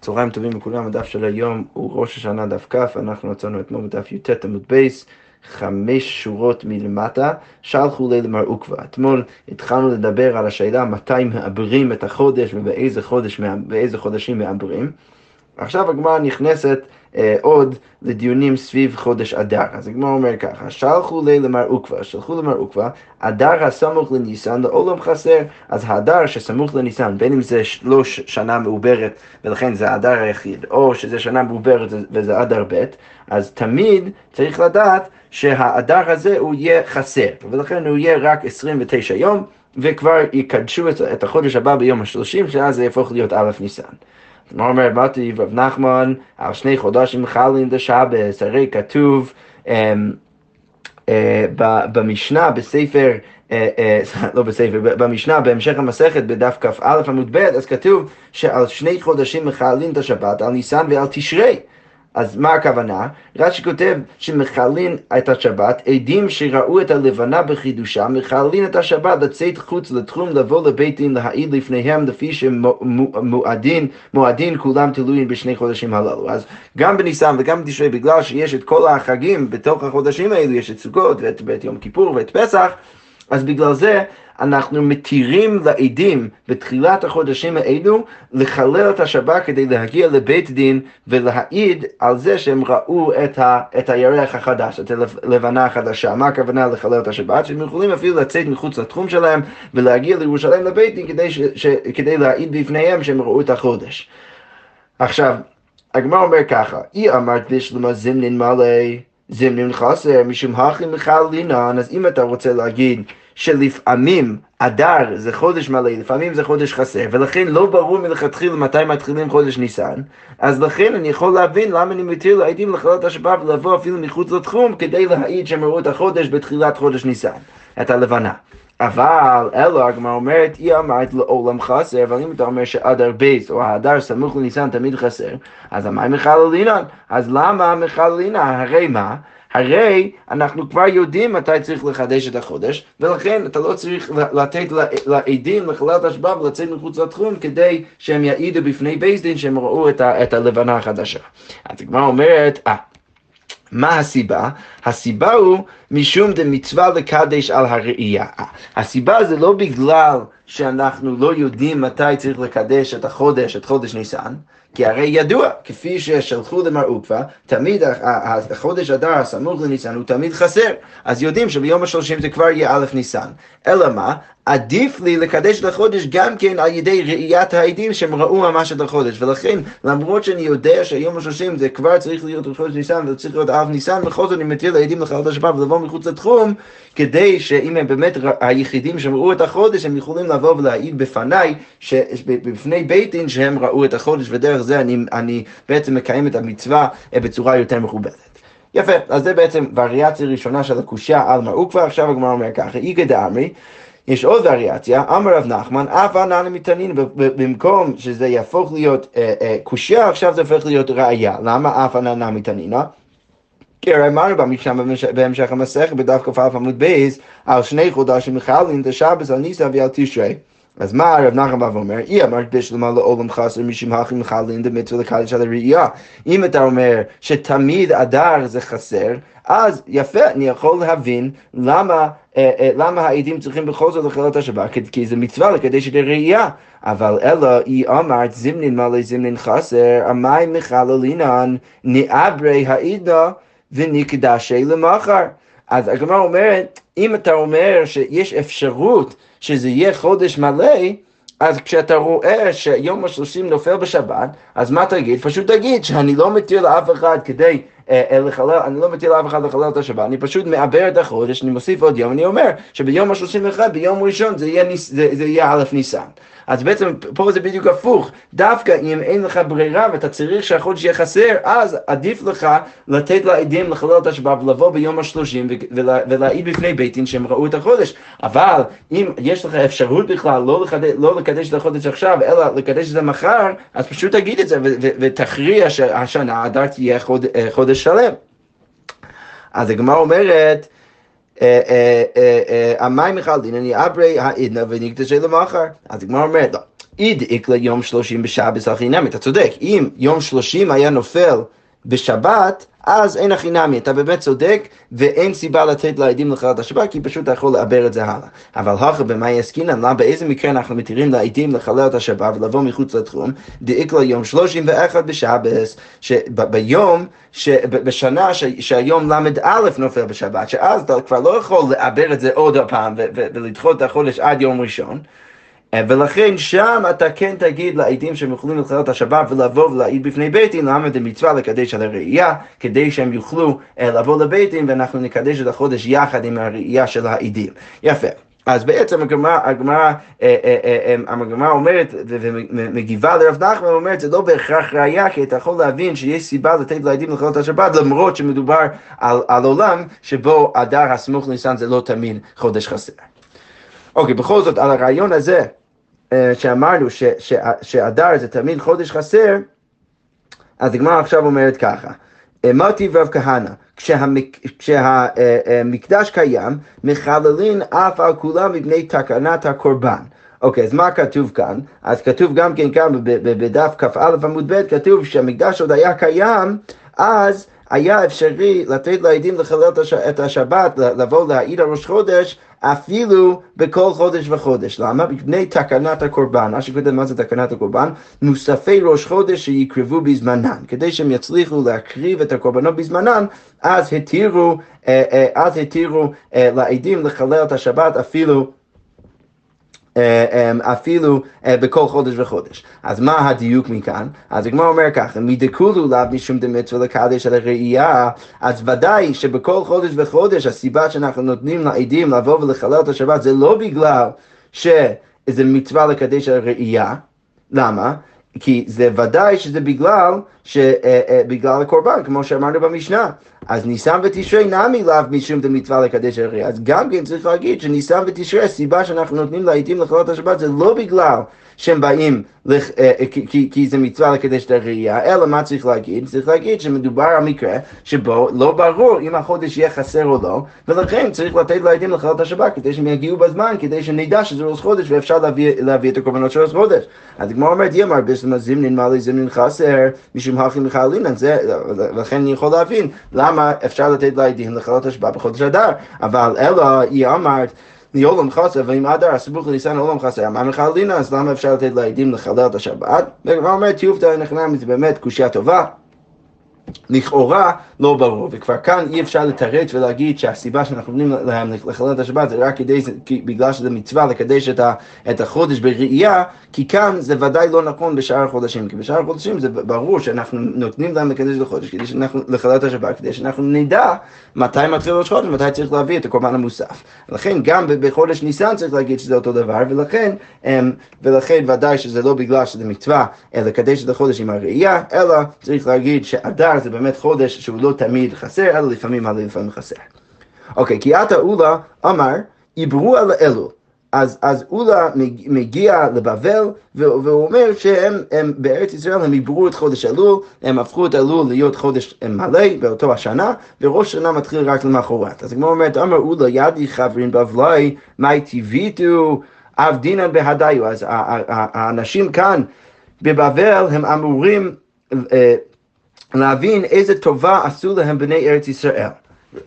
צהריים טובים לכולם, הדף של היום הוא ראש השנה דף כ, אנחנו יצאנו אתמול בדף י"ט עמוד בייס, חמש שורות מלמטה, שלחו לי למר עוקווה. אתמול התחלנו לדבר על השאלה מתי מעברים את החודש ובאיזה חודש, חודשים מעברים. עכשיו הגמרא נכנסת עוד לדיונים סביב חודש אדר. אז הגמרא אומר ככה, שלחו לי למר עוקווה, שלחו למר עוקווה, אדר הסמוך לניסן לעולם חסר, אז האדר שסמוך לניסן, בין אם זה לא שנה מעוברת ולכן זה האדר היחיד, או שזה שנה מעוברת וזה אדר ב', אז תמיד צריך לדעת שהאדר הזה הוא יהיה חסר, ולכן הוא יהיה רק 29 יום. וכבר יקדשו את החודש הבא ביום השלושים, שאז זה יהפוך להיות א' ניסן. מה אומר באתי רב נחמן על שני חודשים חלים דשבס, הרי כתוב במשנה, בספר, לא בספר, במשנה, בהמשך המסכת בדף כ"א עמוד ב', אז כתוב שעל שני חודשים מחללים את השבת, על ניסן ועל תשרי. אז מה הכוונה? רש"י כותב שמחללים את השבת, עדים שראו את הלבנה בחידושה, מחללים את השבת לצאת חוץ לתחום, לבוא לבית דין, להעיד לפניהם לפי שמועדין, מועדין כולם תלויים בשני חודשים הללו. אז גם בניסן וגם בתשרי, בגלל שיש את כל החגים בתוך החודשים האלו, יש את סוכות ואת, ואת יום כיפור ואת פסח, אז בגלל זה אנחנו מתירים לעדים בתחילת החודשים האלו לחלל את השבת כדי להגיע לבית דין ולהעיד על זה שהם ראו את, ה, את הירח החדש, את הלבנה החדשה. מה הכוונה לחלל את השבת? שהם יכולים אפילו לצאת מחוץ לתחום שלהם ולהגיע לירושלים לבית דין כדי, ש, ש, כדי להעיד בפניהם שהם ראו את החודש. עכשיו, הגמרא אומר ככה, אי אמרת בשלמה זמנין מלא זמנין חסר משום הכי מחלינן, אז אם אתה רוצה להגיד שלפעמים אדר זה חודש מלא, לפעמים זה חודש חסר, ולכן לא ברור מלכתחילה מתי מתחילים חודש ניסן, אז לכן אני יכול להבין למה אני מתיר לעדים לחלת השבת ולבוא אפילו מחוץ לתחום כדי להעיד שהם ראו את החודש בתחילת חודש ניסן, את הלבנה. אבל אלו הגמרא אומרת, היא אמרת לעולם חסר, אבל אם אתה אומר שאדר בייס או האדר סמוך לניסן תמיד חסר, אז המים מחללינן? אז למה מחללינן? הרי מה? הרי אנחנו כבר יודעים מתי צריך לחדש את החודש, ולכן אתה לא צריך לתת לעדים לחללת השבב ולצאת מחוץ לתחום כדי שהם יעידו בפני בייס דין שהם ראו את, ה, את הלבנה החדשה. אז הגמרא אומרת, אה, מה הסיבה? הסיבה הוא משום דמצווה לקדש על הראייה. הסיבה זה לא בגלל שאנחנו לא יודעים מתי צריך לקדש את החודש, את חודש ניסן, כי הרי ידוע, כפי ששלחו למר עוקווה, תמיד החודש אדר הסמוך לניסן הוא תמיד חסר. אז יודעים שביום השלושים זה כבר יהיה א' ניסן. אלא מה? עדיף לי לקדש את החודש גם כן על ידי ראיית העדים שהם ראו ממש את החודש. ולכן, למרות שאני יודע שהיום השלושים זה כבר צריך להיות חודש ניסן וצריך להיות א' ניסן, בכל זאת אני מתיר לעדים לחלת השבת ולבוא מחוץ לתחום, כדי שאם הם באמת היחידים שראו את החודש, הם יכולים לבוא ולהעיד בפניי, בפני בית דין שהם ראו את החודש, ודרך זה אני, אני בעצם מקיים את המצווה אה, בצורה יותר מכובדת. יפה, אז זה בעצם וריאציה ראשונה של הקושייה על מרעוקווה, עכשיו הגמרא אומר ככה, איגא דאמרי, יש עוד וריאציה, אמר רב נחמן, אף ענן מתעניין, במקום שזה יהפוך להיות אה, אה, קושייה, עכשיו זה הופך להיות ראייה. למה אף ענן מתעניינה? כי הרי אמרנו במשנה בהמשך המסכת בדף כ"א עמוד בייס, על שני חודשים מחללים, דשבס על ניסה ועל תשרי. אז מה הרב נחמן בא ואומר? אי אמרת בשלמה לעולם חסר משום הכי מחללים דמצווה לקדש על הראייה. אם אתה אומר שתמיד אדר זה חסר, אז יפה, אני יכול להבין למה, למה העדים צריכים בכל זאת לחלל את השבת, כי זה מצווה לקדש את הראייה. אבל אלא היא אמרת זמנין מלא זמנין חסר, המים מחללינן נעברי העידה ונקדשי למחר. אז הגמרא אומרת, אם אתה אומר שיש אפשרות שזה יהיה חודש מלא, אז כשאתה רואה שיום השלושים נופל בשבת, אז מה תגיד? פשוט תגיד שאני לא מתיר לאף אחד כדי אה, אה, לחלל, אני לא מתיר לאף אחד לחלל את השבת, אני פשוט מעבר את החודש, אני מוסיף עוד יום, אני אומר שביום ה-31, ביום ראשון זה יהיה, זה, זה יהיה א' ניסן. אז בעצם פה זה בדיוק הפוך, דווקא אם אין לך ברירה ואתה צריך שהחודש יהיה חסר, אז עדיף לך לתת לעדים לחלל את השבת ולבוא ביום השלושים ולהעיד בפני בית דין שהם ראו את החודש. אבל אם יש לך אפשרות בכלל לא, לחדש, לא לקדש את החודש עכשיו, אלא לקדש את זה מחר, אז פשוט תגיד את זה ותכריע שהשנה אדר תהיה חוד, אה, חודש שלם. אז הגמרא אומרת, המים מיכל דינן יעברי העדנה ונקדשי למחר. אז הגמרא אומרת, לא, איד איקלה יום שלושים בשבת הכי נמי, אתה צודק, אם יום שלושים היה נופל בשבת, אז אין הכי נמי, אתה באמת צודק, ואין סיבה לתת לעדים לחלת השבת, כי פשוט אתה יכול לעבר את זה הלאה. אבל הכי במה יסקינן, למה באיזה מקרה אנחנו מתירים לעדים לחלל השבת ולבוא מחוץ לתחום? דאיקלה יום שלושים ואחד בשבס, שביום, בשנה שהיום ל"א נופל בשבת, שאז אתה כבר לא יכול לעבר את זה עוד פעם ולדחות את החודש עד יום ראשון. ולכן שם אתה כן תגיד לעדים שהם יכולים לחלל את השבת ולבוא ולהעיד בפני בית דין, למה זה מצווה לקדש על הראייה, כדי שהם יוכלו לבוא לבית דין ואנחנו נקדש את החודש יחד עם הראייה של העדים. יפה. אז בעצם הגמרא, הגמרא אומרת ומגיבה לרב נחמן, אומרת זה לא בהכרח ראייה, כי אתה יכול להבין שיש סיבה לתת לעדים לחלל את השבת, למרות שמדובר על, על עולם שבו אדר הסמוך ניסן זה לא תמיד חודש חסר. אוקיי, בכל זאת, על הרעיון הזה, שאמרנו שאדר זה תמיד חודש חסר, אז הגמרא עכשיו אומרת ככה, מוטי רב כהנא, כשהמקדש קיים, מחללים אף על כולם מפני תקנת הקורבן. אוקיי, אז מה כתוב כאן? אז כתוב גם כן כאן בדף כ"א עמוד ב', כתוב שהמקדש עוד היה קיים, אז היה אפשרי לתת לעדים לחלל את השבת, לבוא להעיד על ראש חודש, אפילו בכל חודש וחודש. למה? מפני תקנת הקורבן. מה שכותב מה זה תקנת הקורבן? מוספי ראש חודש שיקרבו בזמנן. כדי שהם יצליחו להקריב את הקורבנות בזמנן, אז התירו, אה, אה, אז התירו אה, לעדים לחלל את השבת אפילו אפילו אה, בכל חודש וחודש. אז מה הדיוק מכאן? אז הגמרא אומר ככה, מדכולו לאו משום דמצווה לקדש על הראייה, אז ודאי שבכל חודש וחודש הסיבה שאנחנו נותנים לעדים לבוא ולחלל את השבת זה לא בגלל שזה מצווה לקדש על הראייה, למה? כי זה ודאי שזה בגלל, ש, בגלל הקורבן, כמו שאמרנו במשנה. אז ניסן ותשרי נמי לאו משום דמצווה לקדש הרי. אז גם כן צריך להגיד שניסן ותשרי, הסיבה שאנחנו נותנים לעיתים לחלות השבת זה לא בגלל שהם באים, לח, אה, כי, כי, כי זה מצווה לקדש את הראייה, אלא מה צריך להגיד? צריך להגיד שמדובר על מקרה שבו לא ברור אם החודש יהיה חסר או לא, ולכן צריך לתת לעדים לחלות השבת כדי שהם יגיעו בזמן, כדי שנדע שזה ראש חודש ואפשר להביא, להביא את הקורבנות של ראש חודש. אז הגמרא אומרת, יאמר ביסלמה זמנין מעלי זמנין חסר, משום הכי מחלינן, ולכן אני יכול להבין למה אפשר לתת לעדים לחלות השבת בחודש אדר, אבל אלא היא אמרת לעולם חסר, ואם אדר הסבוך לניסן עולם חסר, מה מחללינה, אז למה אפשר לתת לעדים לחלל את השבת? והגמרא אומרת, תיובתא נכנע, זה באמת קושייה טובה. לכאורה לא ברור, וכבר כאן אי אפשר לתרץ ולהגיד שהסיבה שאנחנו נותנים להם לחלל את השבת זה רק כדי, בגלל שזה מצווה לקדש את, ה, את החודש בראייה, כי כאן זה ודאי לא נכון בשאר החודשים, כי בשאר החודשים זה ברור שאנחנו נותנים להם לקדש את החודש, כדי שאנחנו, לחלל את השבת, כדי שאנחנו נדע מתי מתחיל ראש חודש ומתי צריך להביא את הקורבן המוסף. לכן גם בחודש ניסן צריך להגיד שזה אותו דבר, ולכן, אמ, ולכן ודאי שזה לא בגלל שזה מצווה לקדש את החודש עם הראייה, אלא צריך להגיד שאדר זה באמת חודש שהוא לא תמיד חסר, אלא לפעמים הלא לפעמים חסר. אוקיי, כי עתה אולה אמר, עברו על אלול. אז, אז אולה מגיע לבבל, והוא אומר שהם הם, בארץ ישראל הם עברו את חודש אלול, הם הפכו את אלול להיות חודש מלא באותו השנה, וראש שנה מתחיל רק למחרת. אז כמו אומרת, אמר אולה ידי חברין בבלי, מאי טיוויתו עבדינן בהדיו. אז האנשים כאן בבבל הם אמורים אה, להבין איזה טובה עשו להם בני ארץ ישראל.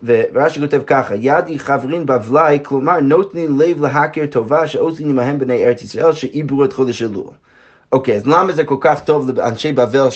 ורש"י כותב ככה, ידי חברין בבלי, כלומר נותנים לב להכיר טובה שעושים עמהם בני ארץ ישראל שעיברו את חודש אלול. אוקיי, אז למה זה כל כך טוב לאנשי בבל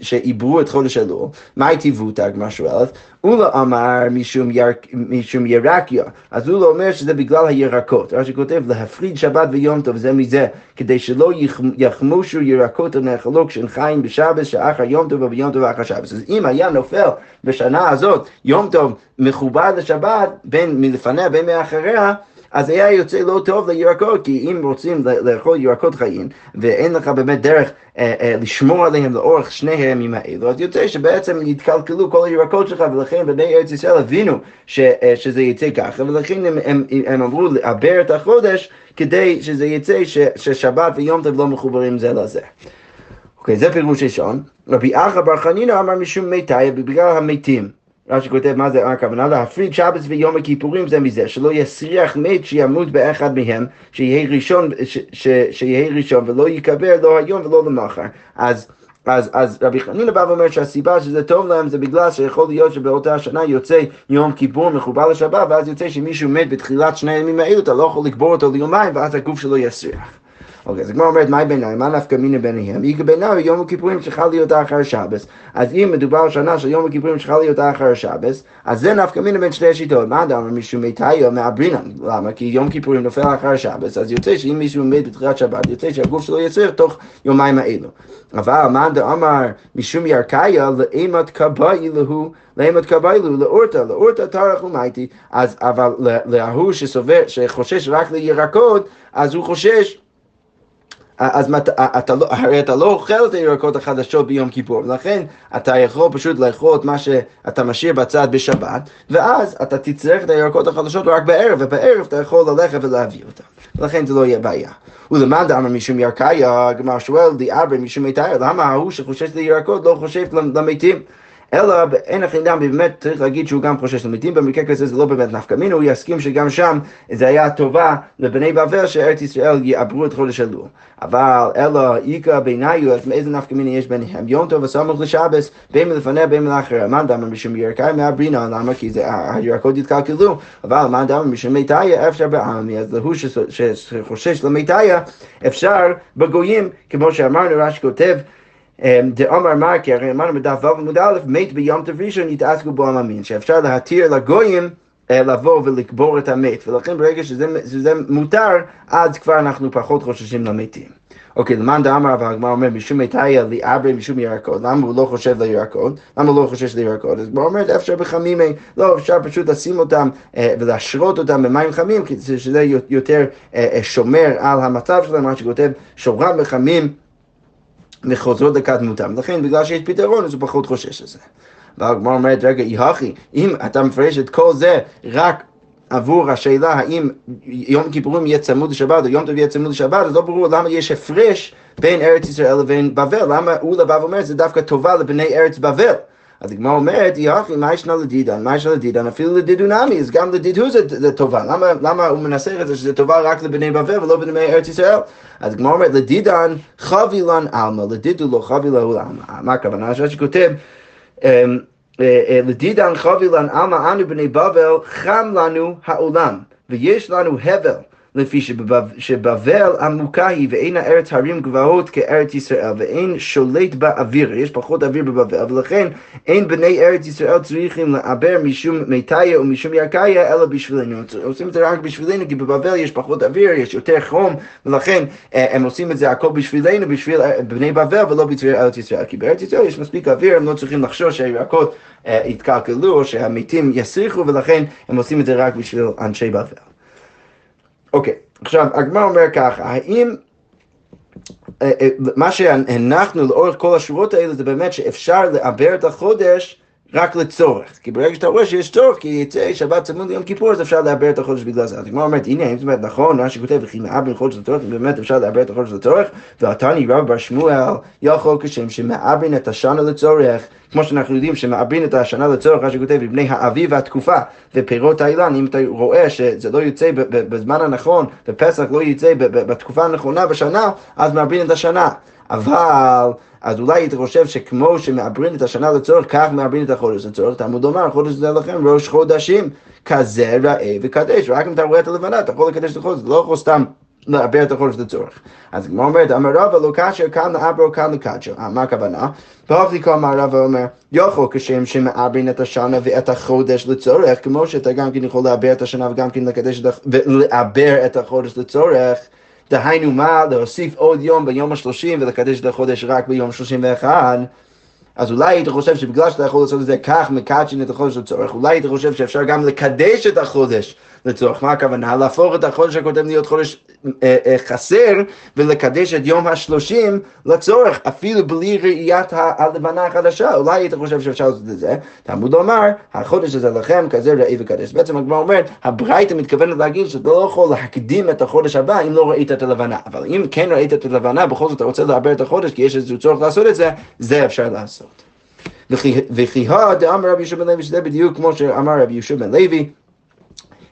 שעיברו את חודש אלול? מה היטיבותא, הגמרא שואלת? אולה אמר משום, יר, משום ירקיה, אז אולה אומר שזה בגלל הירקות. רש"י כותב להפריד שבת ויום טוב זה מזה, כדי שלא יחמושו ירקות הנאכלו כשהם חיים בשבת שאחר יום טוב וביום טוב ואחר שבת. אז אם היה נופל בשנה הזאת יום טוב מחובר לשבת, בין מלפניה בין מאחריה, אז היה יוצא לא טוב לירקות, כי אם רוצים לאכול ירקות חיים, ואין לך באמת דרך אה, אה, לשמור עליהם לאורך שני הימים האלו, אז יוצא שבעצם יתקלקלו כל הירקות שלך, ולכן בני ארץ ישראל הבינו ש, אה, שזה יצא ככה, ולכן הם, הם, הם אמרו לעבר את החודש, כדי שזה יצא ש, ששבת ויום טוב לא מחוברים זה לזה. אוקיי, זה פירוש ראשון. רבי אחא בר חנינא אמר משום מתי, בגלל המתים. רש"י כותב מה זה הכוונה להפריד שבת ויום הכיפורים זה מזה, שלא יסריח מת שימות באחד מהם, שיהיה ראשון, ש, ש, שיהיה ראשון ולא ייקבר לא היום ולא למחר. אז אז, אז רבי חנינא בא ואומר שהסיבה שזה טוב להם זה בגלל שיכול להיות שבאותה שנה יוצא יום כיפור מחובר לשבת ואז יוצא שמישהו מת בתחילת שני הימים האלו אתה לא יכול לקבור אותו ליומיים ואז הגוף שלו יסריח. אוקיי, אז הגמרא אומרת, מהי ביניים? מה נפקא מיני ביניהם? איגה ביניהם יום הכיפורים צריכה להיות אחר שבס. אז אם מדובר שנה של יום הכיפורים צריכה להיות אחר שבס, אז זה נפקא מיני בין שתי השיטות. מה אדם משום מתאיו מעברינן? למה? כי יום כיפורים נופל אחר שבס, אז יוצא שאם מישהו מת בתחילת שבת, יוצא שהגוף שלו יצריך תוך יומיים האלו. אבל מאן דאמר משום ירקאיה לאימת כבאי להו לאימת כבאי להו לאורתא, לאורתא טרח ומייטי, אז אבל להוא שסובר, שחושש רק לירקות, אז הוא חושש אז אתה לא, הרי אתה לא אוכל את הירקות החדשות ביום כיפור, ולכן אתה יכול פשוט לאכול את מה שאתה משאיר בצד בשבת, ואז אתה תצטרך את הירקות החדשות רק בערב, ובערב אתה יכול ללכת ולהביא אותם. ולכן זה לא יהיה בעיה. ולמד אמר משום ירקאיה, הגמר שואל, דיאבר משום מיתאר, למה ההוא שחושש לירקות לא חושב למתים? אלא אין הכי דם, באמת צריך להגיד שהוא גם חושש למתים, במקרה כזה זה לא באמת נפקא מינו, הוא יסכים שגם שם זה היה טובה לבני בבל שארץ ישראל יעברו את חודש אלול. אבל אלא איכא ביניו, אז מאיזה נפקא מינו יש ביניהם? יום טוב וסמוך לשבס, בין מלפניה בין מלאחר, מאן דמר משום ירקאי מהברינה, למה? כי הירקות יתקלקלו, אבל מאן דמר משום מיתאיה אפשר בעמי, אז להוא שחושש למיתאיה אפשר בגויים, כמו שאמרנו, רש"י כותב דאמר מרקי, הרי אמרנו בדף ו' עמוד א', מת ביום טוב ראשון יתעסקו בו המאמין, שאפשר להתיר לגויים אה, לבוא ולקבור את המת, ולכן ברגע שזה, שזה מותר, אז כבר אנחנו פחות חוששים למתים. אוקיי, למאן דאמר אבל הגמרא אומר משום מתאיה ליאברי משום ירקות, למה הוא לא חושב לירקות? למה הוא לא חושש לירקות? אז הגמרא אומרת אפשר בחמימי, לא, אפשר פשוט לשים אותם אה, ולהשרות אותם במים חמים, שזה יותר אה, שומר על המצב שלהם, מה שכותב שורם בחמים וחוזרות לקדמותם. לכן, בגלל שיש פתרון, אז הוא פחות חושש לזה. והגמרא אומרת, רגע, יהכי, אם אתה מפרש את כל זה רק עבור השאלה האם יום כיפורים יהיה צמוד לשבת או יום טוב יהיה צמוד לשבת, אז לא ברור למה יש הפרש בין ארץ ישראל לבין בבל. למה הוא לבב אומר, זה דווקא טובה לבני ארץ בבל. אז הגמרא אומרת, יחי, מה ישנה לדידן? מה ישנה לדידן? אפילו לדידונמי, אז גם לדידו זה, טובה. למה, למה הוא מנסח את זה שזה טובה רק לבני בבל ולא בני ארץ ישראל? אז הגמרא אומרת, לדידן חבילן עלמא, לדידו לא חבילה הוא לעלמא. מה הכוונה? רש"י כותב, אמ, אה, אה, לדידן חבילן עלמא, אנו בני בבל, חם לנו העולם, ויש לנו הבל. לפי שבבל עמוקה היא ואין הארץ הרים גבוהות כארץ ישראל ואין שולט בה אוויר, יש פחות אוויר בבבל ולכן אין בני ארץ ישראל צריכים לעבר משום מיתיה ומשום ירקיה אלא בשבילנו, עושים את זה רק בשבילנו כי בבבל יש פחות אוויר, יש יותר חום ולכן אה, הם עושים את זה הכל בשבילנו, בשביל אה, בני בבל ולא בשביל ארץ ישראל כי בארץ ישראל יש מספיק אוויר, הם לא צריכים לחשוש שהירקות אה, יתקלקלו או שהמתים יסריחו ולכן הם עושים את זה רק בשביל אנשי בבל. אוקיי, עכשיו הגמרא אומר ככה, האם אה, אה, מה שהנחנו לאורך כל השורות האלה זה באמת שאפשר לעבר את החודש רק לצורך. כי ברגע שאתה רואה שיש צורך, כי יצא שבת צמוד ליום כיפור, אז אפשר לעבר את החודש בגלל זה. אז הגמרא אומרת, הנה, אם זה באמת נכון, מה שכותב, וכי מעבר חודש לצורך, אם באמת אפשר לעבר את החודש לצורך, ועתני רב בר שמואל, יכול כשם שמעבר את השנה לצורך, כמו שאנחנו יודעים שמעבר את השנה לצורך, מה שכותב, לבני האביב והתקופה ופירות האילן, אם אתה רואה שזה לא יוצא בזמן הנכון, ופסח לא יוצא בתקופה הנכונה בשנה, אז מעבר את השנה. אבל אז אולי היית חושב שכמו שמעברים את השנה לצורך, כך מעברים את החודש לצורך. תלמוד לומר, חודש זה לכם ראש חודשים, כזה ראה וקדש. רק אם אתה רואה את הלבנה, אתה יכול לקדש את החודש, לא יכול סתם לעבר את החודש לצורך. אז כמו אומרת, אמר רבא לא כאשר כאן לעברו כאן לקדשו. אה, מה הכוונה? באופליקו אמר רבא אומר, יכול כשם שמעברים את השנה ואת החודש לצורך, כמו שאתה גם כן יכול לעבר את השנה וגם כן לקדש את החודש לצורך. דהיינו מה, להוסיף עוד יום ביום השלושים ולקדש את החודש רק ביום שלושים ואחד, אז אולי היית חושב שבגלל שאתה יכול לעשות את זה כך, מקדשים את החודש לצורך, אולי היית חושב שאפשר גם לקדש את החודש לצורך, מה הכוונה? להפוך את החודש הקודם להיות חודש חסר ולקדש את יום השלושים לצורך, אפילו בלי ראיית הלבנה החדשה. אולי היית חושב שאפשר לעשות את זה. תלמוד לומר, החודש הזה לכם כזה ראי וקדש. בעצם הגמרא אומרת, הברייתא מתכוונת להגיד שאתה לא יכול להקדים את החודש הבא אם לא ראית את הלבנה. אבל אם כן ראית את הלבנה, בכל זאת אתה רוצה לעבר את החודש כי יש איזשהו צורך לעשות את זה, זה אפשר לעשות. וכי הא דאמר רבי יהושע בן לוי, שזה בדיוק כמו שאמר רבי יהושע בן לוי,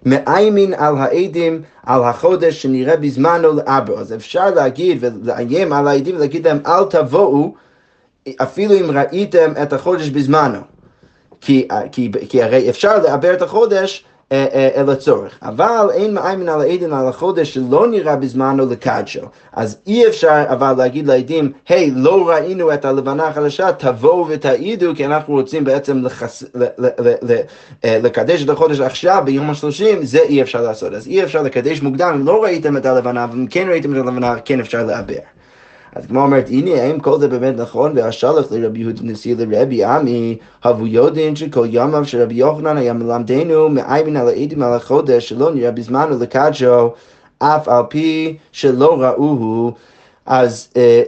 מאיימין על העדים על החודש שנראה בזמנו לאבו. אז אפשר להגיד ולאיים על העדים ולהגיד להם אל תבואו אפילו אם ראיתם את החודש בזמנו. כי, כי, כי הרי אפשר לעבר את החודש אל אה, אה, הצורך. אבל אין מאיימן על העדים על החודש שלא נראה בזמנו לקדשו. אז אי אפשר אבל להגיד לעדים, היי, hey, לא ראינו את הלבנה החדשה, תבואו ותעידו, כי אנחנו רוצים בעצם לחס... אה, לקדש את החודש עכשיו, ביום השלושים, זה אי אפשר לעשות. אז אי אפשר לקדש מוקדם, אם לא ראיתם את הלבנה, ואם כן ראיתם את הלבנה, כן אפשר לעבר. אז כמו אומרת, הנה, האם כל זה באמת נכון, והשלח לרבי יהודה נשיא לרבי עמי, הבו יודין שכל ימיו רבי יוחנן היה מלמדנו מאייבין על העדים על החודש שלא נראה בזמנו לקדשו, אף על פי שלא ראוהו, אז אה,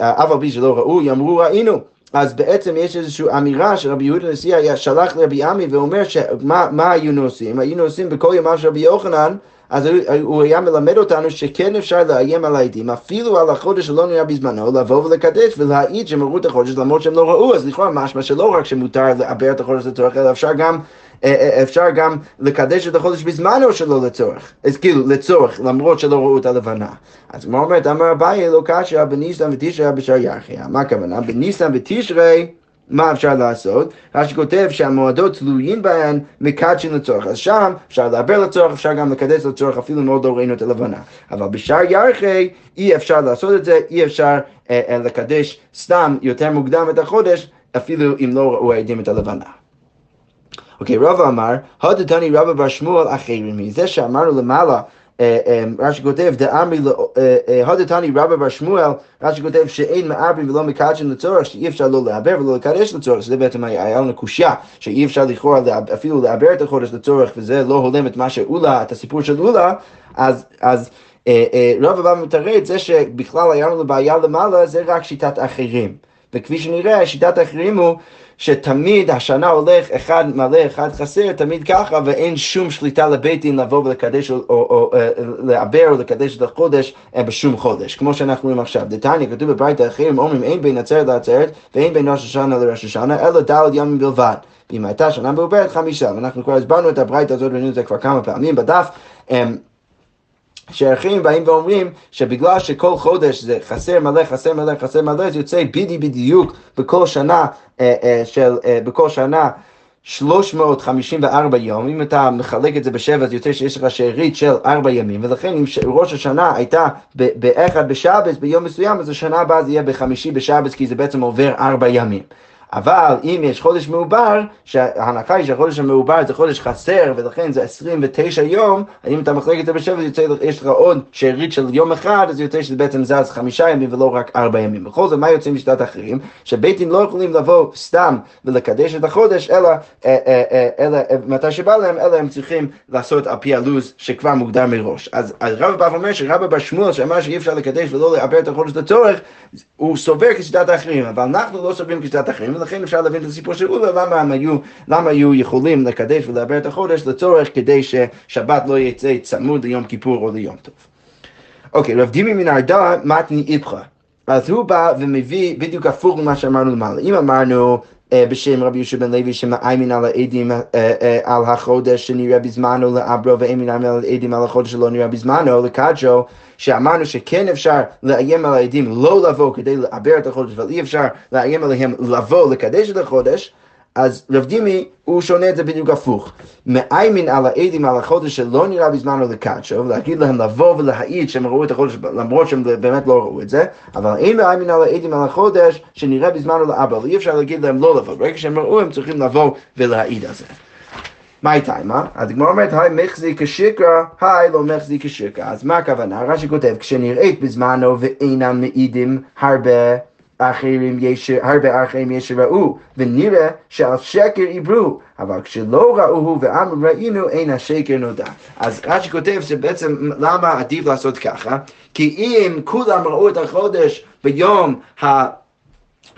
אה, אף על פי שלא ראו, יאמרו ראינו. אז בעצם יש איזושהי אמירה שרבי יהודה נשיא היה שלח לרבי עמי ואומר שמה היינו עושים? היינו עושים בכל ימיו של רבי יוחנן אז הוא היה מלמד אותנו שכן אפשר לאיים על העדים, אפילו על החודש שלא נראה בזמנו, לבוא ולקדש ולהעיד שהם ראו את החודש למרות שהם לא ראו, אז לכאורה משמע שלא רק שמותר לעבר את החודש לצורך, אלא אפשר גם אה, אה, אפשר גם לקדש את החודש בזמנו שלא לצורך, אז כאילו לצורך, למרות שלא ראו את הלבנה. אז מה אומרת, אמר אביי לא קשיא בניסן ותשרי בשער ירחיה, מה הכוונה? בניסן ותשרי מה אפשר לעשות? רש"י כותב שהמועדות תלויים בהן מקדשים לצורך. אז שם אפשר לעבר לצורך, אפשר גם לקדש לצורך, אפילו מאוד לא ראינו את הלבנה. אבל בשאר ירחי אי אפשר לעשות את זה, אי אפשר אה, אה, לקדש סתם יותר מוקדם את החודש, אפילו אם לא ראו העדים את הלבנה. אוקיי, רבא אמר, הודתני רבא בר שמואל אחרים מזה שאמרנו למעלה רש"י כותב, דאמרי, אה, הודתני רבא בר שמואל, רש"י כותב שאין מעברים ולא מקדשים לצורך, שאי אפשר לא לעבר ולא לקדש לצורך, שזה בעצם היה לנו קושייה, שאי אפשר לכאורה אפילו לעבר את החודש לצורך, וזה לא הולם את מה שאולה, את הסיפור של אולה, אז, אז רבא בא ומתרץ זה שבכלל היה לנו בעיה למעלה, זה רק שיטת אחרים. וכפי שנראה, שיטת האחרים הוא שתמיד השנה הולך אחד מלא, אחד חסר, תמיד ככה, ואין שום שליטה לבית דין לבוא ולקדש, או, או, או אה, לעבר או לקדש את החודש אה, בשום חודש, כמו שאנחנו רואים עכשיו. דתניא, כתוב בברית האחרים, אומרים אין בין עצרת לעצרת, ואין בין ראש השנה לראש השנה, אלא ד' ימים בלבד. ואם הייתה שנה מעוברת חמישה, ואנחנו כבר הסברנו את הברית הזאת, ראינו את זה כבר כמה פעמים בדף. שאחרים באים ואומרים שבגלל שכל חודש זה חסר מלא, חסר מלא, חסר מלא, זה יוצא בדי בדיוק בכל שנה, אה, אה, של, אה, בכל שנה 354 יום, אם אתה מחלק את זה בשבע, זה יוצא שיש לך שארית של ארבע ימים, ולכן אם ראש השנה הייתה באחד בשבץ ביום מסוים, אז השנה הבאה זה יהיה בחמישי בשבץ, כי זה בעצם עובר ארבע ימים. אבל אם יש חודש מעובר, שההנחה היא שהחודש המעובר זה חודש חסר ולכן זה 29 יום, אם אתה מחלק את זה בשבע, יש לך עוד שארית של יום אחד, אז יוצא שזה בעצם זז חמישה ימים ולא רק ארבע ימים. בכל זאת, מה יוצא משיטת אחרים? שבית דין לא יכולים לבוא סתם ולקדש את החודש, אלא, אה, אה, אה, אלא מתי שבא להם, אלא הם צריכים לעשות על פי הלו"ז שכבר מוגדר מראש. אז, אז רב בא ואומר שרבא בר שמואל שאמר שאי אפשר לקדש ולא לעבר את החודש לצורך, הוא סובר כשיטת האחרים, אבל אנחנו לא סוברים כשיטת האחרים. ולכן אפשר להבין את הסיפור של אולה, למה הם היו, למה היו יכולים לקדש ולעבר את החודש לצורך כדי ששבת לא יצא צמוד ליום כיפור או ליום טוב. אוקיי, רב דימי מן ארדה מתני איפכה. אז הוא בא ומביא בדיוק הפוך ממה שאמרנו למעלה. אם אמרנו בשם רבי יהושע בן לוי שמאיימין על העדים אה, אה, על החודש שנראה בזמנו לאברו ואין על העדים על החודש שלא נראה בזמנו לקדשו שאמרנו שכן אפשר לאיים על העדים לא לבוא כדי לעבר את החודש אבל אי אפשר לאיים עליהם לבוא לקדש את החודש אז רב דימי הוא שונה את זה בדיוק הפוך. מאיימין על העדים על החודש שלא נראה בזמנו לקדשו, ולהגיד להם לבוא ולהעיד שהם ראו את החודש למרות שהם באמת לא ראו את זה, אבל אין מאיימין על העדים על החודש שנראה בזמנו לאבא, אי אפשר להגיד להם לא לבוא, ברגע שהם ראו הם צריכים לבוא ולהעיד על זה. מה הייתה, מה? אז הגמרא אומרת, היי מחזי כשקרא, היי לא מחזי כשקרא. אז מה הכוונה? רש"י כותב, כשנראית בזמנו ואינם מעידים הרבה אחרים יש, הרבה אחרים יש שראו, ונראה שעל שקר עברו, אבל כשלא ראו ואמרו ראינו, אין השקר נודע. אז רש"י כותב שבעצם למה עדיף לעשות ככה? כי אם כולם ראו את החודש ביום ה...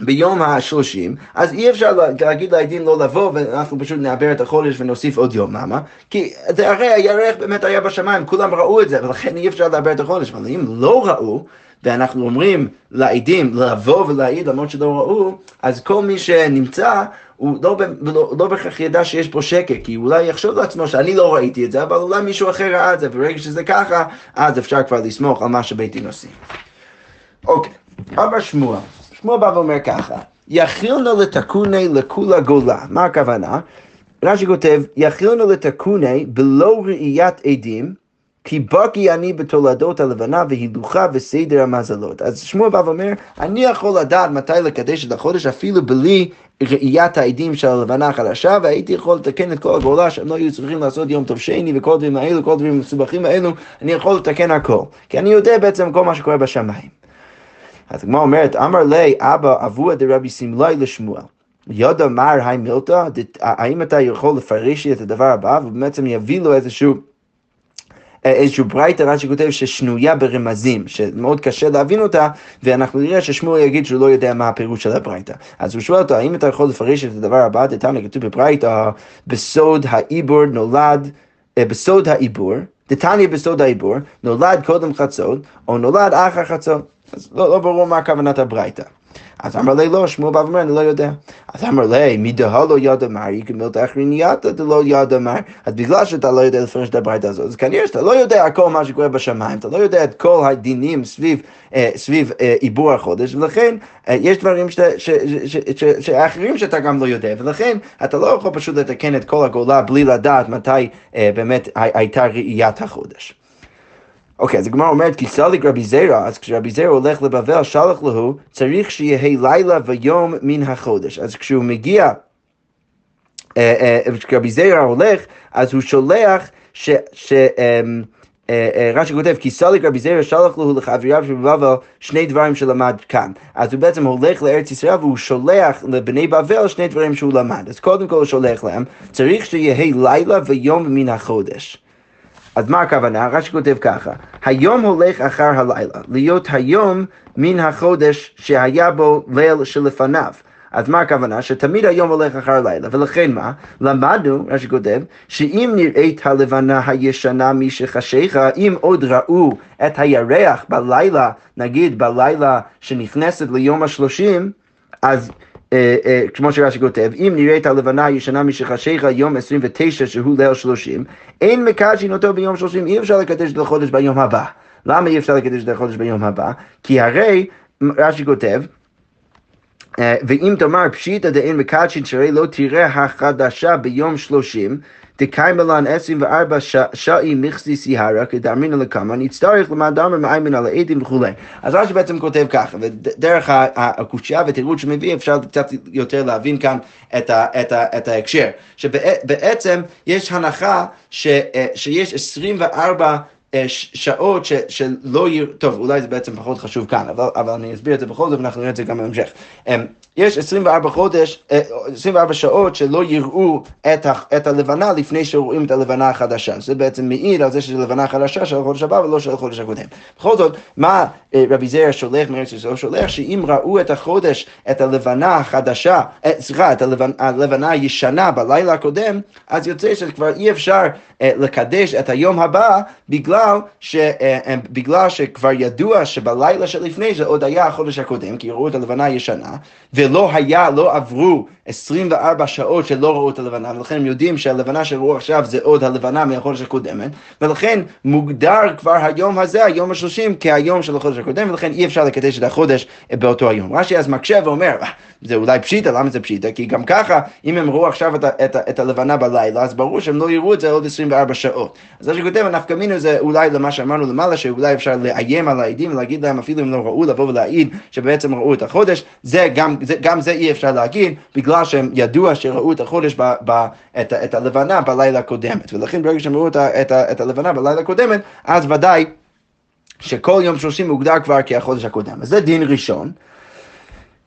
ביום השלושים, אז אי אפשר להגיד לעדים לא לבוא ואנחנו פשוט נעבר את החודש ונוסיף עוד יום, למה? כי זה הרי הירח באמת היה בשמיים, כולם ראו את זה, ולכן אי אפשר לעבר את החודש, אבל אם לא ראו, ואנחנו אומרים לעדים לבוא ולהעיד למרות שלא ראו, אז כל מי שנמצא הוא לא, לא, לא בהכרח ידע שיש פה שקר, כי אולי יחשוב לעצמו שאני לא ראיתי את זה, אבל אולי מישהו אחר ראה את זה, וברגע שזה ככה, אז אפשר כבר לסמוך על מה שבית דין עושים. אוקיי, אבא שמוע, שמוע בא ואומר ככה, יכילנו לתקוני לכולה גולה, מה הכוונה? רש"י כותב, יכילנו לתקוני בלא ראיית עדים, כי בקי אני בתולדות הלבנה והילוכה וסדר המזלות. אז שמואל בא ואומר, אני יכול לדעת מתי לקדש את החודש אפילו בלי ראיית העדים של הלבנה החדשה, והייתי יכול לתקן את כל הגאולה שהם לא היו צריכים לעשות יום טוב שני וכל הדברים האלו, כל הדברים המסובכים האלו, אני יכול לתקן הכל. כי אני יודע בעצם כל מה שקורה בשמיים. אז הגמרא אומרת, אמר לי אבא אבוה דרבי סמלי לשמואל. ידע מר היי מילתא, האם אתה יכול לפרש לי את הדבר הבא, ובעצם יביא לו איזשהו... איזשהו ברייתא, רש"י כותב ששנויה ברמזים, שמאוד קשה להבין אותה, ואנחנו נראה ששמואל יגיד שהוא לא יודע מה הפירוש של הברייתא. אז הוא שואל אותו, האם אתה יכול לפרש את הדבר הבא, דתניא כתוב בברייתא, בסוד העיבור נולד, אה, בסוד העיבור, דתניא בסוד העיבור, נולד קודם חצות, או נולד אחר חצות. אז לא, לא ברור מה כוונת הברייתא. אז אמר לי לא, שמואל בא ואומר, אני לא יודע. אז אמר לי, מי דהה לא ידע מר, יקמל תאחרינייתא דלא ידע מר. אז בגלל שאתה לא יודע לפרש את הברית הזאת, אז כנראה שאתה לא יודע כל מה שקורה בשמיים, אתה לא יודע את כל הדינים סביב, אה, סביב אה, עיבור החודש, ולכן אה, יש דברים שאחרים שאתה גם לא יודע, ולכן אתה לא יכול פשוט לתקן את כל הגולה בלי לדעת מתי באמת הייתה ראיית החודש. אוקיי, אז הגמרא אומרת, כי סליק רבי זרע, אז כשרבי זרע הולך לבבל, שלח לו, צריך שיהיה לילה ויום מן החודש. אז כשהוא מגיע, אה, אה, כשרבי זרע הולך, אז הוא שולח ש... ש אה, רש"י כותב, כי סליק רבי זרע שלח לו לחבריו שבבבל שני דברים שלמד כאן. אז הוא בעצם הולך לארץ ישראל והוא שולח לבני בבל שני דברים שהוא למד. אז קודם כל הוא שולח להם, צריך שיהיה לילה ויום מן החודש. אז מה הכוונה? רש"י כותב ככה, היום הולך אחר הלילה, להיות היום מן החודש שהיה בו ליל שלפניו. אז מה הכוונה? שתמיד היום הולך אחר הלילה, ולכן מה? למדנו, רש"י כותב, שאם נראית הלבנה הישנה משחשיכה, אם עוד ראו את הירח בלילה, נגיד בלילה שנכנסת ליום השלושים, אז כמו שרש"י כותב, אם נראה את הלבנה הישנה משחשיך יום 29 שהוא ליל 30, אין מקדשין אותו ביום 30, אי אפשר לקדש את החודש ביום הבא. למה אי אפשר לקדש את החודש ביום הבא? כי הרי, רש"י כותב, אה, ואם תאמר פשיטא דאין מקדשין שהרי לא תראה החדשה ביום 30, דקיימה לן 24 שעי מכסי סיהרה כדאמרינא לקמא, נצטרך למד דמר מאיימן על העדים וכולי. אז רש"י בעצם כותב ככה, ודרך הקושייה ותירוץ שמביא אפשר קצת יותר להבין כאן את, ה, את, ה, את ההקשר. שבעצם יש הנחה ש, אה, שיש 24 אה, שעות ש, שלא יהיו, טוב, אולי זה בעצם פחות חשוב כאן, אבל, אבל אני אסביר את זה בכל זאת ואנחנו נראה את זה גם בהמשך. יש 24 חודש, 24 אה, שעות שלא יראו את, ה, את הלבנה לפני שרואים את הלבנה החדשה. זה בעצם מעיד על זה שזו לבנה חדשה של החודש הבא ולא של החודש הקודם. בכל זאת, מה אה, רבי זרע שולח מארץ ישראל? שולח שאם ראו את החודש, את הלבנה החדשה, סליחה, את הלבנה, הלבנה הישנה בלילה הקודם, אז יוצא שכבר אי אפשר לקדש את היום הבא בגלל ש, אה, אה, בגלל שכבר ידוע שבלילה שלפני זה עוד היה החודש הקודם, כי ראו את הלבנה הישנה, ולא היה, לא עברו 24 שעות שלא ראו את הלבנה, ולכן הם יודעים שהלבנה שראו עכשיו זה עוד הלבנה מהחודש הקודמת, ולכן מוגדר כבר היום הזה, היום השלושים, כהיום של החודש הקודם, ולכן אי אפשר לקדש את החודש באותו היום. רש"י אז מקשה ואומר, אה, זה אולי פשיטה, למה זה פשיטה? כי גם ככה, אם הם ראו עכשיו את, את, את הלבנה בלילה, אז ברור שהם לא יראו את זה עוד 24 שעות. אז רש"י כותב, הנפקא מינו זה אולי למה שאמרנו למעלה, שאולי אפשר לאיים על העדים ולהגיד להם, אפילו אם לא ראו, לבוא ולהעיד שבעצם ראו את החודש, זה גם זה, גם זה אי אפשר להגיד, בגלל שהם ידוע שראו את החודש, ב, ב, את, את הלבנה בלילה הקודמת. ולכן ברגע שהם ראו את, את, את הלבנה בלילה הקודמת, אז ודאי שכל יום שלושים מוגדר כבר כחודש הקודם. אז זה דין ראשון.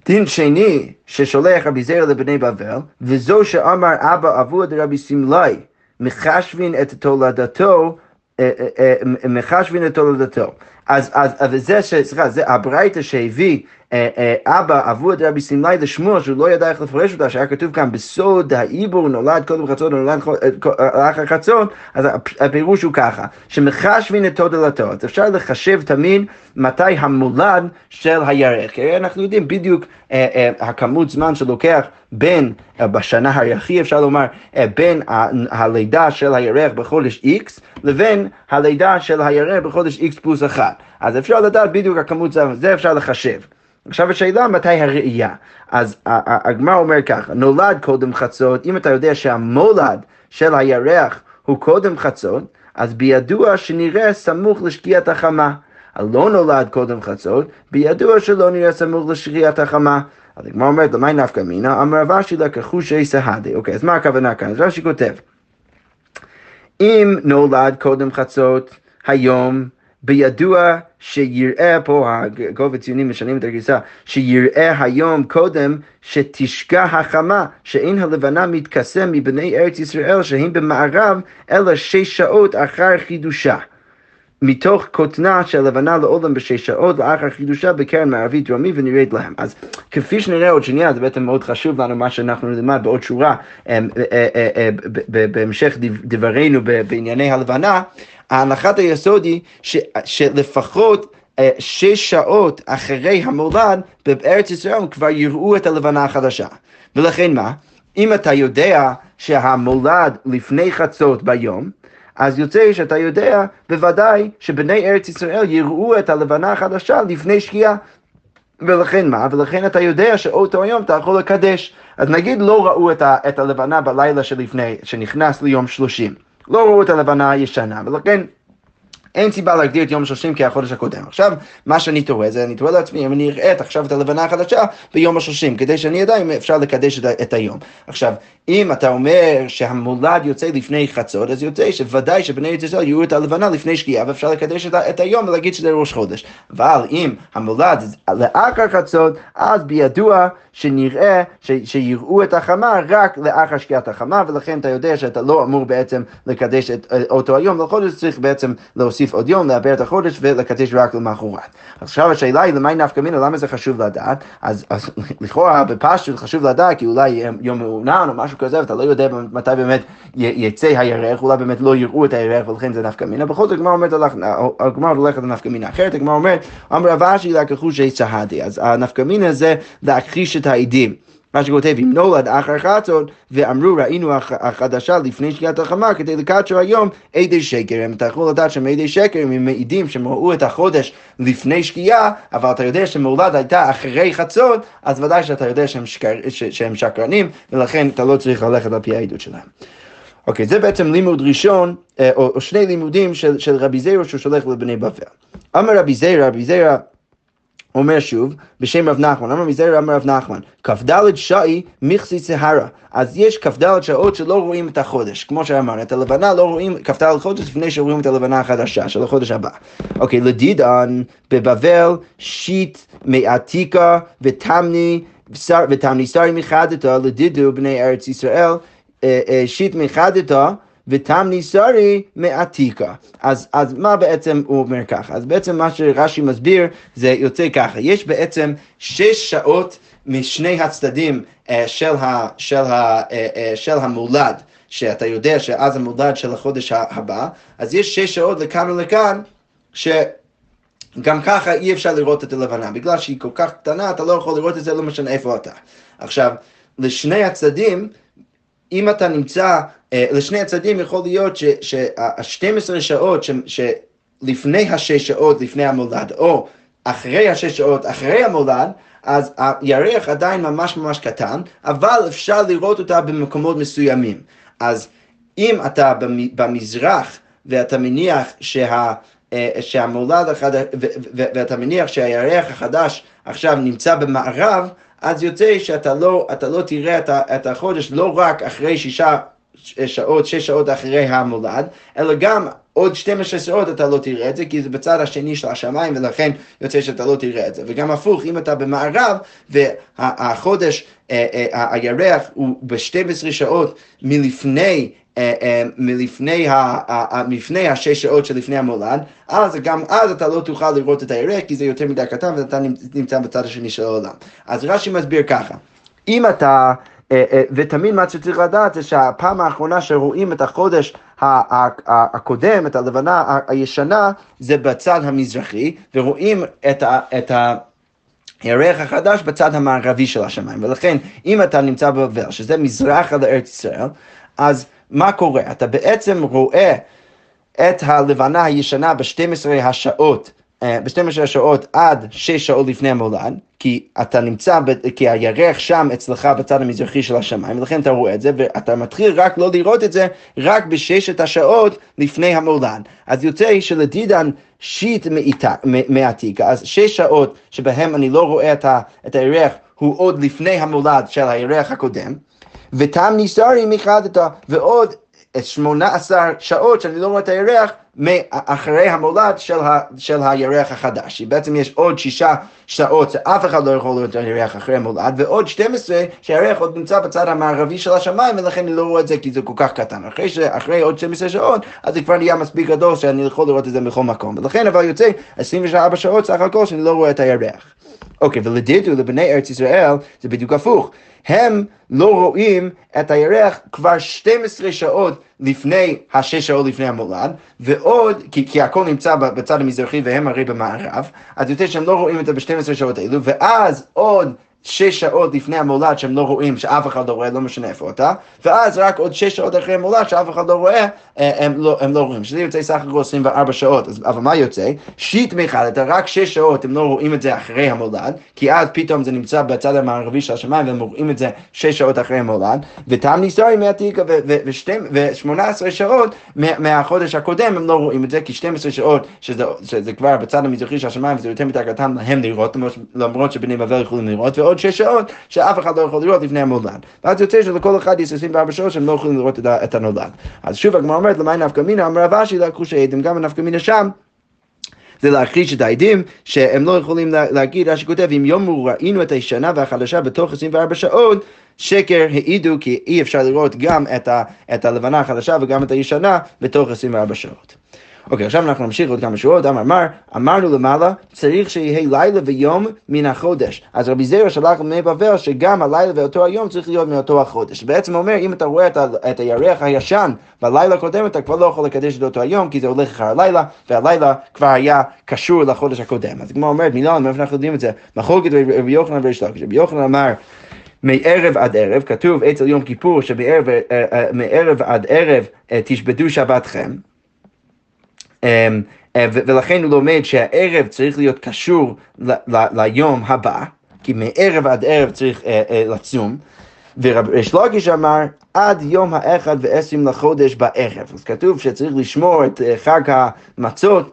דין שני ששולח רבי זרע לבני בבל, וזו שאמר אבא אבו דרבי סמלי, מחשבין את תולדתו, אה, אה, אה, מחשבין את תולדתו. אז, אז, וזה, ש- סליחה, זה הברייתא שהביא אה, אה, אבא עבור את רבי סמלי לשמוע שהוא לא ידע איך לפרש אותה, שהיה כתוב כאן בסוד העיבור נולד קודם חצות נולד ח- אה, אחר חצות, אז הפ- הפירוש הוא ככה, שמחשבין את תודלתו, אז אפשר לחשב תמיד מתי המולד של הירח, כי אנחנו יודעים בדיוק אה, אה, הכמות זמן שלוקח בין, אה, בשנה היחי אפשר לומר, אה, בין הלידה של הירח בחודש X לבין הלידה של הירח בחודש X פלוס 1. אז אפשר לדעת בדיוק הכמות זמן, זה אפשר לחשב. עכשיו השאלה מתי הראייה. אז הגמרא אומר ככה, נולד קודם חצות, אם אתה יודע שהמולד של הירח הוא קודם חצות, אז בידוע שנראה סמוך לשקיעת החמה. הלא נולד קודם חצות, בידוע שלא נראה סמוך לשקיעת החמה. אז הגמרא אומרת, למי נפקא מינה? אמר רב אשי לקחושי סהדי. אוקיי, אז מה הכוונה כאן? אז רש"י כותב, אם נולד קודם חצות, היום, בידוע שיראה פה, הגובה ציונים משנים את הגרסה, שיראה היום קודם שתשקע החמה, שאין הלבנה מתקסם מבני ארץ ישראל שהם במערב, אלא שש שעות אחר חידושה. מתוך כותנה של לבנה לעולם בשש שעות לאחר חידושה בקרן מערבית דרומי ונרד להם. אז כפי שנראה עוד שנייה, זה בעצם מאוד חשוב לנו מה שאנחנו נלמד בעוד שורה אה, אה, אה, בהמשך דב- דברינו בענייני הלבנה, הנחת היסוד היא שלפחות שש שעות אחרי המולד בארץ ישראל כבר יראו את הלבנה החדשה. ולכן מה? אם אתה יודע שהמולד לפני חצות ביום, אז יוצא שאתה יודע בוודאי שבני ארץ ישראל יראו את הלבנה החדשה לפני שקיעה. ולכן מה? ולכן אתה יודע שאותו יום אתה יכול לקדש. אז נגיד לא ראו את, ה, את הלבנה בלילה שלפני, שנכנס ליום שלושים. לא ראו את הלבנה הישנה, ולכן אין סיבה להגדיר את יום השלושים כחודש הקודם. עכשיו, מה שאני תוהה זה, אני תוהה לעצמי, אם אני אראה את עכשיו את הלבנה החדשה ביום השלושים, כדי שאני אדע אם אפשר לקדש את, את היום. עכשיו, אם אתה אומר שהמולד יוצא לפני חצות, אז יוצא שוודאי שבני ארץ ישראל יראו את הלבנה לפני שקיעה, ואפשר לקדש את, את היום ולהגיד שזה ראש חודש. אבל אם המולד לאחר חצות, אז בידוע שנראה, ש, שיראו את החמה רק לאחר שקיעת החמה, ולכן אתה יודע שאתה לא אמור בעצם לקדש את אה, אותו היום לחודש, צריך בעצם להוסיף עוד יום, לעבר את החודש ולקדש רק למחרת. עכשיו השאלה היא למי נפקא מינה, למה זה חשוב לדעת? אז, אז לכאורה בפשטות חשוב לדעת, כי אולי יום מעונן או משהו כזה, ואתה לא יודע מתי באמת יצא הירח, אולי באמת לא יראו את הירח ולכן זה נפקא מינה. בכל זאת הגמרא הולכת לנפקא מינה אחרת, הגמרא אומרת, אמר רב אשי לקחו שי צהדי, אז הנפקא מינה זה להכחיש את העדים. מה שכותב, אם נולד אחר חצות, ואמרו ראינו הח- החדשה לפני שקיעת החמה, כדי לקדשו היום עדי שקר. אתה יכול לדעת שהם עדי שקר, אם הם מעידים שהם ראו את החודש לפני שקיעה, אבל אתה יודע שמולד הייתה אחרי חצות, אז ודאי שאתה יודע שהם, שקר, ש, שהם שקרנים, ולכן אתה לא צריך ללכת על פי העדות שלהם. אוקיי, זה בעצם לימוד ראשון, אה, או, או שני לימודים של, של רבי זירו שהוא שולח לבני בבל. אמר רבי זירא, רבי זירא אומר שוב, בשם רב נחמן, אמר מזרע אמר רב נחמן, כ"ד שעי מכסי סהרה. אז יש כ"ד שעות שלא רואים את החודש, כמו שאמרנו, את הלבנה לא רואים כ"ד חודש לפני שרואים את הלבנה החדשה של החודש הבא. אוקיי, לדידן בבבל שיט מעתיקה ותמני ותמני שרי מחדתו לדידו בני ארץ ישראל אה, אה, שיט מחדתו ותמני שרי מעתיקה. אז, אז מה בעצם הוא אומר ככה? אז בעצם מה שרש"י מסביר זה יוצא ככה, יש בעצם שש שעות משני הצדדים אה, של, ה, של, ה, אה, אה, של המולד, שאתה יודע שאז המולד של החודש הבא, אז יש שש שעות לכאן ולכאן, ש... גם ככה אי אפשר לראות את הלבנה, בגלל שהיא כל כך קטנה, אתה לא יכול לראות את זה, לא משנה איפה אתה. עכשיו, לשני הצדדים, אם אתה נמצא, לשני הצדדים יכול להיות שה-12 שעות ש, שלפני השש שעות לפני המולד, או אחרי השש שעות אחרי המולד, אז הירח עדיין ממש ממש קטן, אבל אפשר לראות אותה במקומות מסוימים. אז אם אתה במ- במזרח ואתה מניח שה... אה, שהמולד החדש, ואתה מניח שהירח החדש עכשיו נמצא במערב, אז יוצא שאתה לא, לא תראה את החודש לא רק אחרי שישה שעות, שש שעות אחרי המולד, אלא גם עוד 12 שעות אתה לא תראה את זה, כי זה בצד השני של השמיים, ולכן יוצא שאתה לא תראה את זה. וגם הפוך, אם אתה במערב, והחודש, אה, אה, הירח הוא ב-12 שעות מלפני אה, מלפני ה- מלפני השש שעות שלפני המולד, אז גם אז אתה לא תוכל לראות את הירח כי זה יותר מדי קטן ואתה נמצא בצד השני של העולם. אז רש"י מסביר ככה, אם אתה, ותמיד מה שצריך לדעת זה שהפעם האחרונה שרואים את החודש הקודם, את הלבנה הישנה, זה בצד המזרחי, ורואים את ה... את ה הירח החדש בצד המערבי של השמיים, ולכן אם אתה נמצא בבבל, שזה מזרחה לארץ ישראל, אז מה קורה? אתה בעצם רואה את הלבנה הישנה ב-12 השעות, אה, ב-12 השעות עד 6 שעות לפני המולד, כי אתה נמצא, ב- כי הירח שם אצלך בצד המזרחי של השמיים, ולכן אתה רואה את זה, ואתה מתחיל רק לא לראות את זה רק בששת השעות לפני המולד. אז יוצא שלדידן שיט מעתיקה, אז שש שעות שבהם אני לא רואה את, ה, את הירח הוא עוד לפני המולד של הירח הקודם, ותם ניסרי מחדתא, ועוד 18 שעות שאני לא רואה את הירח אחרי המולד של, ה, של הירח החדש. בעצם יש עוד שישה שעות שאף אחד לא יכול לראות את הירח אחרי המולד, ועוד 12 שהירח עוד נמצא בצד המערבי של השמיים, ולכן אני לא רואה את זה כי זה כל כך קטן. אחרי, ש, אחרי עוד 12 שעות, אז זה כבר נהיה מספיק גדול שאני יכול לראות את זה בכל מקום. ולכן אבל יוצא 24 שעות סך הכל שאני לא רואה את הירח. אוקיי, ולדידו לבני ארץ ישראל זה בדיוק הפוך. הם לא רואים את הירח כבר 12 שעות לפני השש שעות לפני המולד, ועוד, כי, כי הכל נמצא בצד המזרחי והם הרי במערב, אז יותר שהם לא רואים את זה ב-12 שעות האלו, ואז עוד שש שעות לפני המולד שהם לא רואים, שאף אחד לא רואה, לא משנה איפה אתה, ואז רק עוד שש שעות אחרי המולד שאף אחד לא רואה, הם לא, הם לא רואים. שזה יוצא סך הכל 24 שעות, אז, אבל מה יוצא? שיט אתה רק שש שעות, הם לא רואים את זה אחרי המולד, כי אז פתאום זה נמצא בצד המערבי של השמיים, והם רואים את זה שש שעות אחרי המולד, ותם ניסוי מהתיקה ו-18 שעות מה, מהחודש הקודם הם לא רואים את זה, כי 12 שעות, שזה, שזה כבר בצד המזרחי של השמיים, וזה יותר קטן להם לראות, למרות שבני בבל יכולים לראות, ועוד שש שעות שאף אחד לא יכול לראות לפני המולד. ואז יוצא שלכל אחד יש 24 שעות שהם לא יכולים לראות את, הנולד. אז שוב הגמרא אומרת, למאי נפקא מינה, אמר רב אשי לקחו שעדים, גם הנפקא מינה שם. זה להכחיש את העדים, שהם לא יכולים לה, להגיד, רש"י כותב, אם יאמרו ראינו את הישנה והחדשה בתוך 24 שעות, שקר העידו כי אי אפשר לראות גם את, ה, את הלבנה החדשה וגם את הישנה בתוך 24 שעות. אוקיי, עכשיו אנחנו נמשיך עוד כמה שורות, אמר מר, אמרנו למעלה, צריך שיהיה לילה ויום מן החודש. אז רבי זרע שלח לבני בבל שגם הלילה ואותו היום צריך להיות מאותו החודש. בעצם אומר, אם אתה רואה את, ה, את הירח הישן בלילה הקודם, אתה כבר לא יכול לקדש את אותו היום, כי זה הולך אחר הלילה, והלילה כבר היה קשור לחודש הקודם. אז כמו אומרת, מילה, מאיפה אנחנו יודעים את זה? מחלוקת רבי יוחנן וריש לקיש. רבי יוחנן אמר, מערב עד ערב, כתוב אצל יום כיפור שמערב עד ערב אה, תשבתו שבתכם. אמ, אה, ולכן הוא לומד שהערב צריך להיות קשור ליום הבא, כי מערב עד ערב צריך אה, אה, לצום. וריש לקיש אמר, עד יום האחד ועשרים לחודש בערב. אז כתוב שצריך לשמור את חג המצות,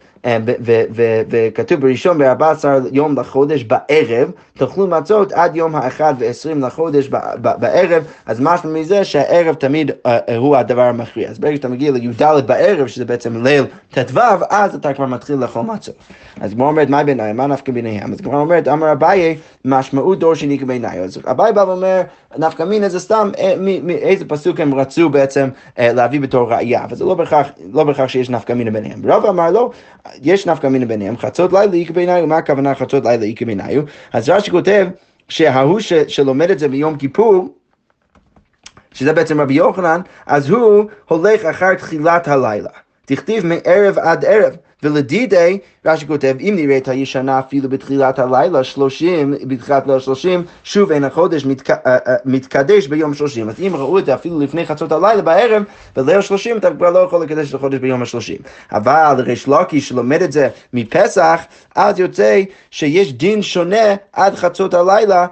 וכתוב בראשון ב-14 יום לחודש בערב, תאכלו מצות עד יום האחד ועשרים לחודש בערב, אז משמע מזה שהערב תמיד אה, אה, הוא הדבר המכריע. אז ברגע שאתה מגיע לי"ד בערב, שזה בעצם ליל ט"ו, אז אתה כבר מתחיל לאכול מצות. אז הגמרא אומרת, מה בעיניי? מה נפקא ביניהם? אז הגמרא אומרת, אמר אביי, משמעות דור שני כבעיניי. אז אביי בא ואומר, נפקא מינא זה סתם אה, איזה פסוק הם רצו בעצם אה, להביא בתור ראייה, אבל זה לא בהכרח, לא שיש נפקא מינא ביניהם. רב אמר לו, יש נפקא מינא ביניהם, חצות לילה איקא בעיניי, ומה הכוונה חצות לילה איקא בעיניי? אז רש"י כותב שההוא ש- שלומד את זה ביום כיפור, שזה בעצם רבי יוחנן, אז הוא הולך אחר תחילת הלילה. תכתיב מערב עד ערב. ולדידי, רש"י כותב, אם נראה את הישנה אפילו בתחילת הלילה, שלושים, בתחילת לילה שלושים, שוב אין החודש מתק, אה, אה, מתקדש ביום שלושים. אז אם ראו את זה אפילו לפני חצות הלילה בערב, בליל שלושים אתה כבר לא יכול לקדש את החודש ביום השלושים. אבל ריש לוקי שלומד את זה מפסח, אז יוצא שיש דין שונה עד חצות הלילה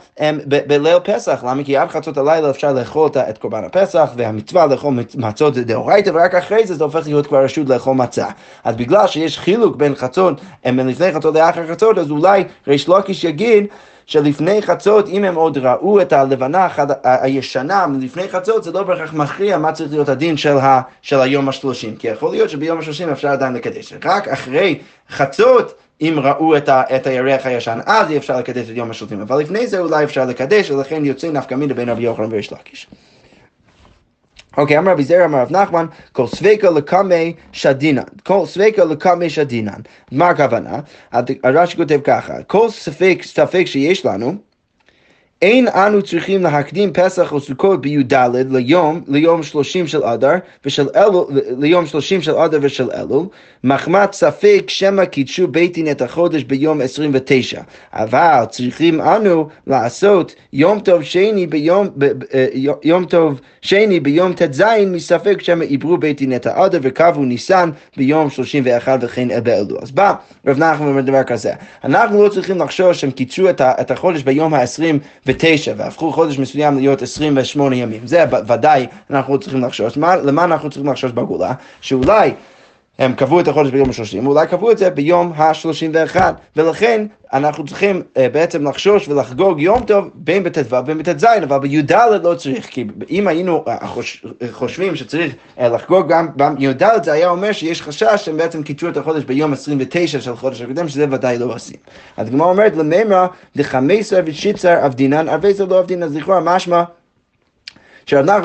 בליל פסח. למה? כי עד חצות הלילה אפשר לאכול את קורבן הפסח, והמצווה לאכול מצות זה דאורייתא, ורק אחרי זה זה הופך להיות כבר רשות לאכול מצה. אז בגלל שיש חילוק בין חצות, בין לפני חצות לאחר חצות, אז אולי ריש לוקיש יגיד שלפני חצות, אם הם עוד ראו את הלבנה החד... הישנה מלפני חצות, זה לא בהכרח מכריע מה צריך להיות הדין של, ה... של היום השלושים. כי יכול להיות שביום השלושים אפשר עדיין לקדש. רק אחרי חצות, אם ראו את, ה... את הירח הישן, אז אי אפשר לקדש את יום השלושים. אבל לפני זה אולי אפשר לקדש, ולכן יוצא נפקא מינה בין רבי יוחנן וריש לקיש. אוקיי, אמר רבי זרע, אמר רב נחמן, כל סבקה לקמי שדינן. כל סבקה לקמי שדינן. מה הכוונה? הרש"י כותב ככה, כל ספק, ספק שיש לנו, אין אנו צריכים להקדים פסח או סוכות בי"ד ליום, ליום שלושים של אדר ושל אלול, ליום שלושים של אדר ושל אלול, מחמת ספק שמא קידשו בית דין את החודש ביום עשרים ותשע. אבל צריכים אנו לעשות יום טוב שני ביום, ב, ב, אה, יום טוב שני ביום ט"ז מספק שמא עברו בית דין את האדר וקבעו ניסן ביום שלושים ואחד וכן באלול. אז בא רב נחמן אומר דבר כזה, אנחנו לא צריכים לחשוש שהם קידשו את החודש ביום העשרים ותשע והפכו חודש מסוים להיות 28 ימים. זה ודאי אנחנו צריכים לחשוש. מה, למה אנחנו צריכים לחשוש בגאולה? שאולי הם קבעו את החודש ביום ה-30, אולי קבעו את זה ביום ה-31, ולכן אנחנו צריכים uh, בעצם לחשוש ולחגוג יום טוב בין בט"ו ובין בט"ז, אבל בי"ד לא צריך, כי אם היינו uh, חוש, uh, חושבים שצריך uh, לחגוג גם בי"ד, זה היה אומר שיש חשש שהם בעצם קיצרו את החודש ביום 29 של חודש הקודם, שזה ודאי לא עושים. אז הגמרא אומרת, למימרא דחמי עשר ושיצר אבדינן, ערבי זה לא אבדינן, אז לכאורה משמע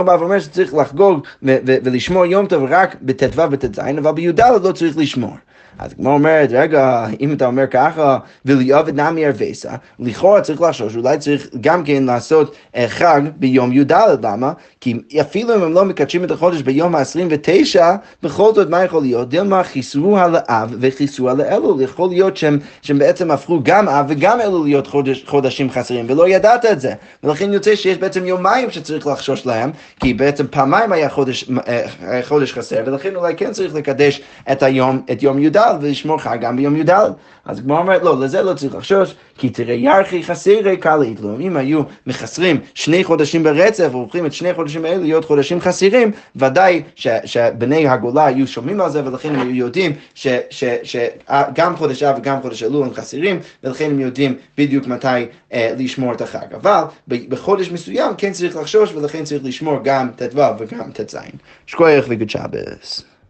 בא ואומר שצריך לחגוג ולשמור יום טוב רק בט"ו וט"ז, אבל בי"ד לא צריך לשמור. אז כמו אומרת, רגע, אם אתה אומר ככה, וליעבד נמי ערבסה, לכאורה צריך לחשוש, אולי צריך גם כן לעשות אה, חג ביום י"ד, למה? כי אפילו אם הם לא מקדשים את החודש ביום ה-29, בכל זאת מה יכול להיות? דילמה חיסרו על האב וחיסרו על האלול, יכול להיות שהם, שהם בעצם הפכו גם אב וגם אלול להיות חודש, חודשים חסרים, ולא ידעת את זה. ולכן יוצא שיש בעצם יומיים שצריך לחשוש להם, כי בעצם פעמיים היה חודש, אה, חודש חסר, ולכן אולי כן צריך לקדש את היום, את יום י"ד. ולשמור חג גם ביום י"ד. אז כמו אומרת, לא, לזה לא צריך לחשוש, כי תראה ירחי חסירי קל להתלום. אם היו מחסרים שני חודשים ברצף, והופכים את שני החודשים האלה להיות חודשים חסירים, ודאי ש, שבני הגולה היו שומעים על זה, ולכן הם היו יודעים שגם חודש אב וגם חודש אלול הם חסירים, ולכן הם יודעים בדיוק מתי אה, לשמור את החג. אבל בחודש מסוים כן צריך לחשוש, ולכן צריך לשמור גם ט"ו וגם ט"ז. שכוייך וגוד שבס.